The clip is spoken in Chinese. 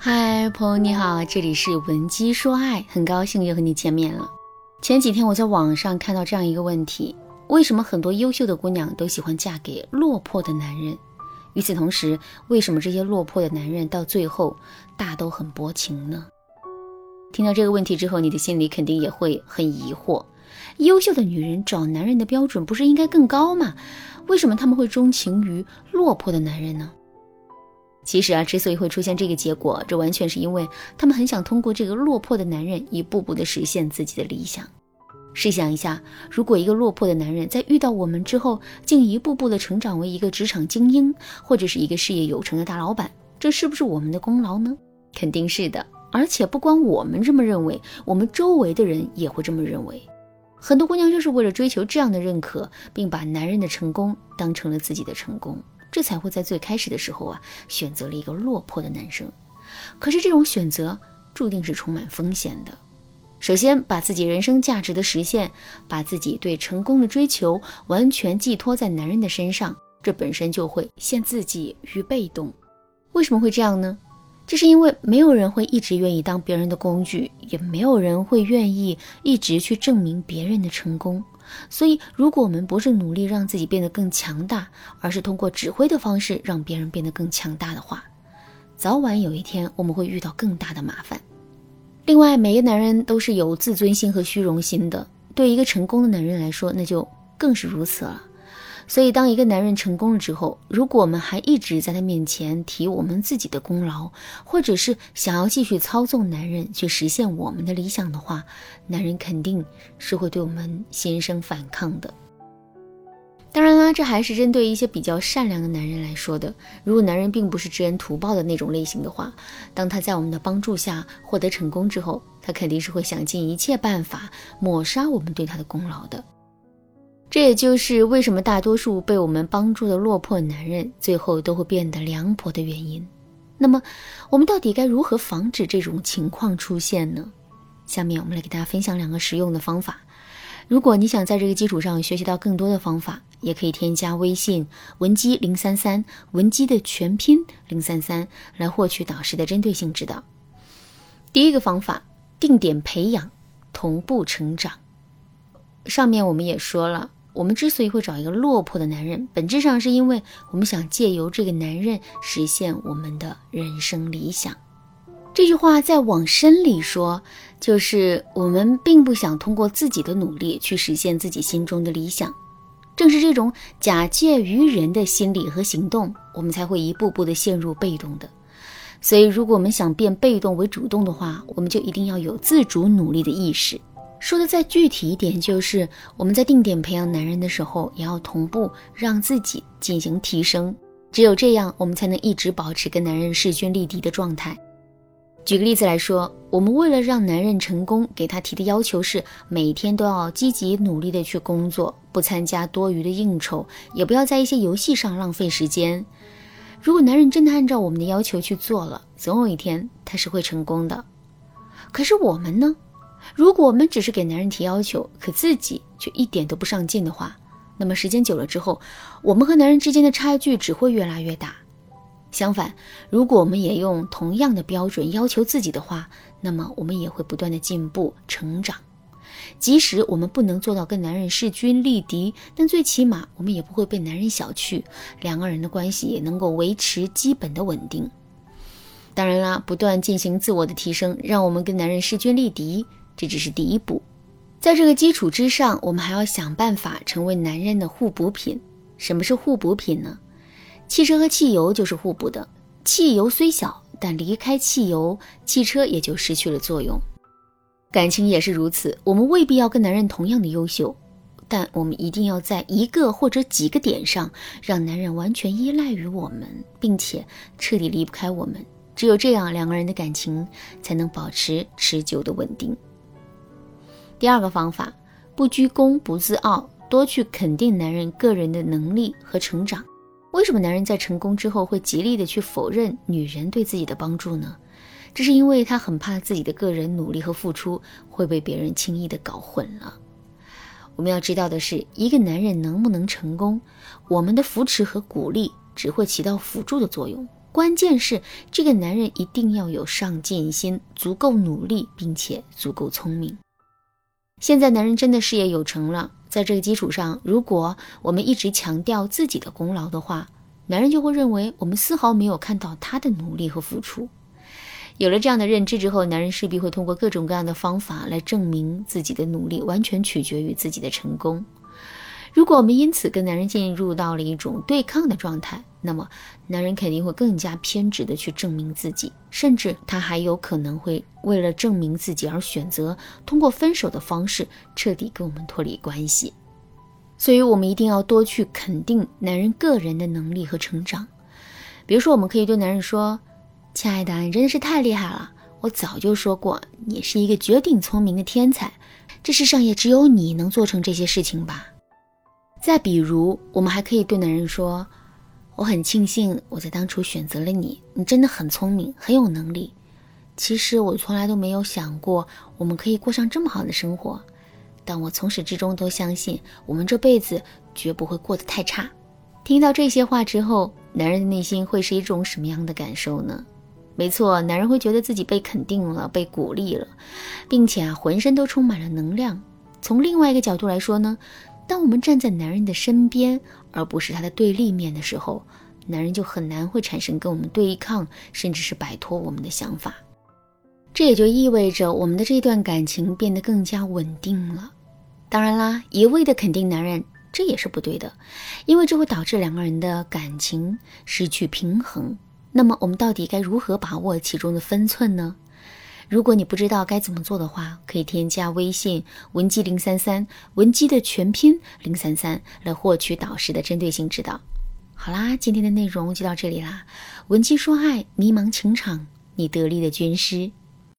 嗨，朋友你好，这里是文姬说爱，很高兴又和你见面了。前几天我在网上看到这样一个问题：为什么很多优秀的姑娘都喜欢嫁给落魄的男人？与此同时，为什么这些落魄的男人到最后大都很薄情呢？听到这个问题之后，你的心里肯定也会很疑惑：优秀的女人找男人的标准不是应该更高吗？为什么他们会钟情于落魄的男人呢？其实啊，之所以会出现这个结果，这完全是因为他们很想通过这个落魄的男人，一步步的实现自己的理想。试想一下，如果一个落魄的男人在遇到我们之后，竟一步步的成长为一个职场精英，或者是一个事业有成的大老板，这是不是我们的功劳呢？肯定是的。而且不光我们这么认为，我们周围的人也会这么认为。很多姑娘就是为了追求这样的认可，并把男人的成功当成了自己的成功。这才会在最开始的时候啊，选择了一个落魄的男生。可是这种选择注定是充满风险的。首先，把自己人生价值的实现，把自己对成功的追求完全寄托在男人的身上，这本身就会陷自己于被动。为什么会这样呢？这是因为没有人会一直愿意当别人的工具，也没有人会愿意一直去证明别人的成功。所以，如果我们不是努力让自己变得更强大，而是通过指挥的方式让别人变得更强大的话，早晚有一天我们会遇到更大的麻烦。另外，每个男人都是有自尊心和虚荣心的，对一个成功的男人来说，那就更是如此了。所以，当一个男人成功了之后，如果我们还一直在他面前提我们自己的功劳，或者是想要继续操纵男人去实现我们的理想的话，男人肯定是会对我们心生反抗的。当然啦，这还是针对一些比较善良的男人来说的。如果男人并不是知恩图报的那种类型的话，当他在我们的帮助下获得成功之后，他肯定是会想尽一切办法抹杀我们对他的功劳的。这也就是为什么大多数被我们帮助的落魄男人最后都会变得凉薄的原因。那么，我们到底该如何防止这种情况出现呢？下面我们来给大家分享两个实用的方法。如果你想在这个基础上学习到更多的方法，也可以添加微信文姬零三三，文姬的全拼零三三，来获取导师的针对性指导。第一个方法，定点培养，同步成长。上面我们也说了。我们之所以会找一个落魄的男人，本质上是因为我们想借由这个男人实现我们的人生理想。这句话再往深里说，就是我们并不想通过自己的努力去实现自己心中的理想。正是这种假借于人的心理和行动，我们才会一步步的陷入被动的。所以，如果我们想变被动为主动的话，我们就一定要有自主努力的意识。说的再具体一点，就是我们在定点培养男人的时候，也要同步让自己进行提升。只有这样，我们才能一直保持跟男人势均力敌的状态。举个例子来说，我们为了让男人成功，给他提的要求是每天都要积极努力的去工作，不参加多余的应酬，也不要在一些游戏上浪费时间。如果男人真的按照我们的要求去做了，总有一天他是会成功的。可是我们呢？如果我们只是给男人提要求，可自己却一点都不上进的话，那么时间久了之后，我们和男人之间的差距只会越来越大。相反，如果我们也用同样的标准要求自己的话，那么我们也会不断的进步成长。即使我们不能做到跟男人势均力敌，但最起码我们也不会被男人小觑，两个人的关系也能够维持基本的稳定。当然啦，不断进行自我的提升，让我们跟男人势均力敌。这只是第一步，在这个基础之上，我们还要想办法成为男人的互补品。什么是互补品呢？汽车和汽油就是互补的，汽油虽小，但离开汽油，汽车也就失去了作用。感情也是如此，我们未必要跟男人同样的优秀，但我们一定要在一个或者几个点上，让男人完全依赖于我们，并且彻底离不开我们。只有这样，两个人的感情才能保持持久的稳定。第二个方法，不居功不自傲，多去肯定男人个人的能力和成长。为什么男人在成功之后会极力的去否认女人对自己的帮助呢？这是因为他很怕自己的个人努力和付出会被别人轻易的搞混了。我们要知道的是，一个男人能不能成功，我们的扶持和鼓励只会起到辅助的作用。关键是这个男人一定要有上进心，足够努力，并且足够聪明。现在男人真的事业有成了，在这个基础上，如果我们一直强调自己的功劳的话，男人就会认为我们丝毫没有看到他的努力和付出。有了这样的认知之后，男人势必会通过各种各样的方法来证明自己的努力，完全取决于自己的成功。如果我们因此跟男人进入到了一种对抗的状态，那么男人肯定会更加偏执的去证明自己，甚至他还有可能会为了证明自己而选择通过分手的方式彻底跟我们脱离关系。所以，我们一定要多去肯定男人个人的能力和成长。比如说，我们可以对男人说：“亲爱的，你真的是太厉害了！我早就说过，你是一个绝顶聪明的天才，这世上也只有你能做成这些事情吧。”再比如，我们还可以对男人说：“我很庆幸我在当初选择了你，你真的很聪明，很有能力。其实我从来都没有想过我们可以过上这么好的生活，但我从始至终都相信我们这辈子绝不会过得太差。”听到这些话之后，男人的内心会是一种什么样的感受呢？没错，男人会觉得自己被肯定了，被鼓励了，并且啊，浑身都充满了能量。从另外一个角度来说呢？当我们站在男人的身边，而不是他的对立面的时候，男人就很难会产生跟我们对抗，甚至是摆脱我们的想法。这也就意味着我们的这段感情变得更加稳定了。当然啦，一味的肯定男人，这也是不对的，因为这会导致两个人的感情失去平衡。那么，我们到底该如何把握其中的分寸呢？如果你不知道该怎么做的话，可以添加微信文姬零三三，文姬的全拼零三三，来获取导师的针对性指导。好啦，今天的内容就到这里啦。文姬说爱，迷茫情场，你得力的军师。